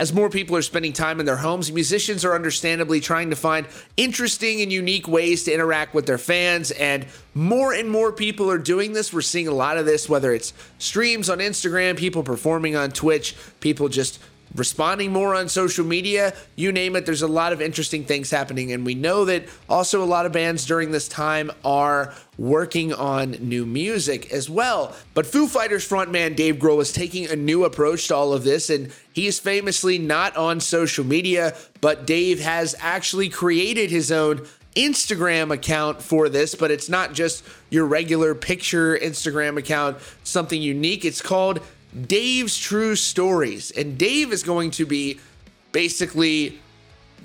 as more people are spending time in their homes, musicians are understandably trying to find interesting and unique ways to interact with their fans. And more and more people are doing this. We're seeing a lot of this, whether it's streams on Instagram, people performing on Twitch, people just responding more on social media, you name it. There's a lot of interesting things happening. And we know that also a lot of bands during this time are working on new music as well. But Foo Fighters frontman Dave Grohl is taking a new approach to all of this. And he is famously not on social media, but Dave has actually created his own Instagram account for this, but it's not just your regular picture Instagram account, something unique. It's called Dave's True Stories. And Dave is going to be basically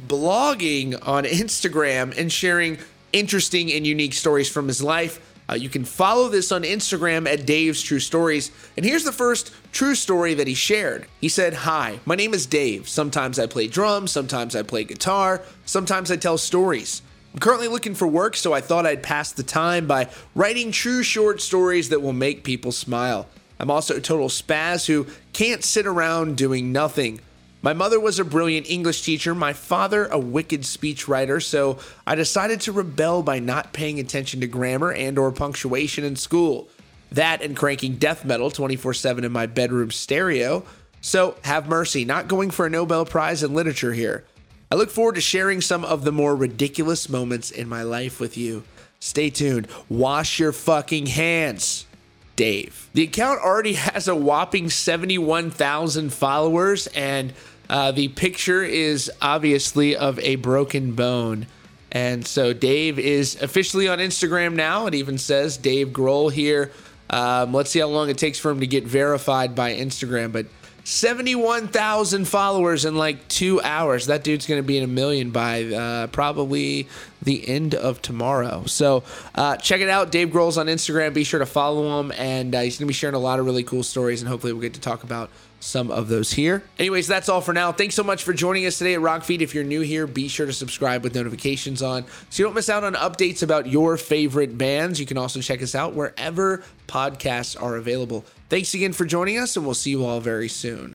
blogging on Instagram and sharing interesting and unique stories from his life. Uh, you can follow this on Instagram at Dave's True Stories. And here's the first true story that he shared. He said, Hi, my name is Dave. Sometimes I play drums, sometimes I play guitar, sometimes I tell stories. I'm currently looking for work, so I thought I'd pass the time by writing true short stories that will make people smile. I'm also a total spaz who can't sit around doing nothing. My mother was a brilliant English teacher, my father a wicked speechwriter, so I decided to rebel by not paying attention to grammar and or punctuation in school. That and cranking death metal 24/7 in my bedroom stereo. So, have mercy, not going for a Nobel Prize in literature here. I look forward to sharing some of the more ridiculous moments in my life with you. Stay tuned. Wash your fucking hands. Dave. The account already has a whopping 71,000 followers, and uh, the picture is obviously of a broken bone. And so Dave is officially on Instagram now. It even says Dave Grohl here. Um, let's see how long it takes for him to get verified by Instagram. But 71,000 followers in like two hours. That dude's going to be in a million by uh, probably the end of tomorrow. So uh, check it out. Dave Grohl's on Instagram. Be sure to follow him. And uh, he's going to be sharing a lot of really cool stories. And hopefully, we'll get to talk about some of those here. Anyways, that's all for now. Thanks so much for joining us today at Rockfeed. If you're new here, be sure to subscribe with notifications on so you don't miss out on updates about your favorite bands. You can also check us out wherever podcasts are available. Thanks again for joining us, and we'll see you all very soon.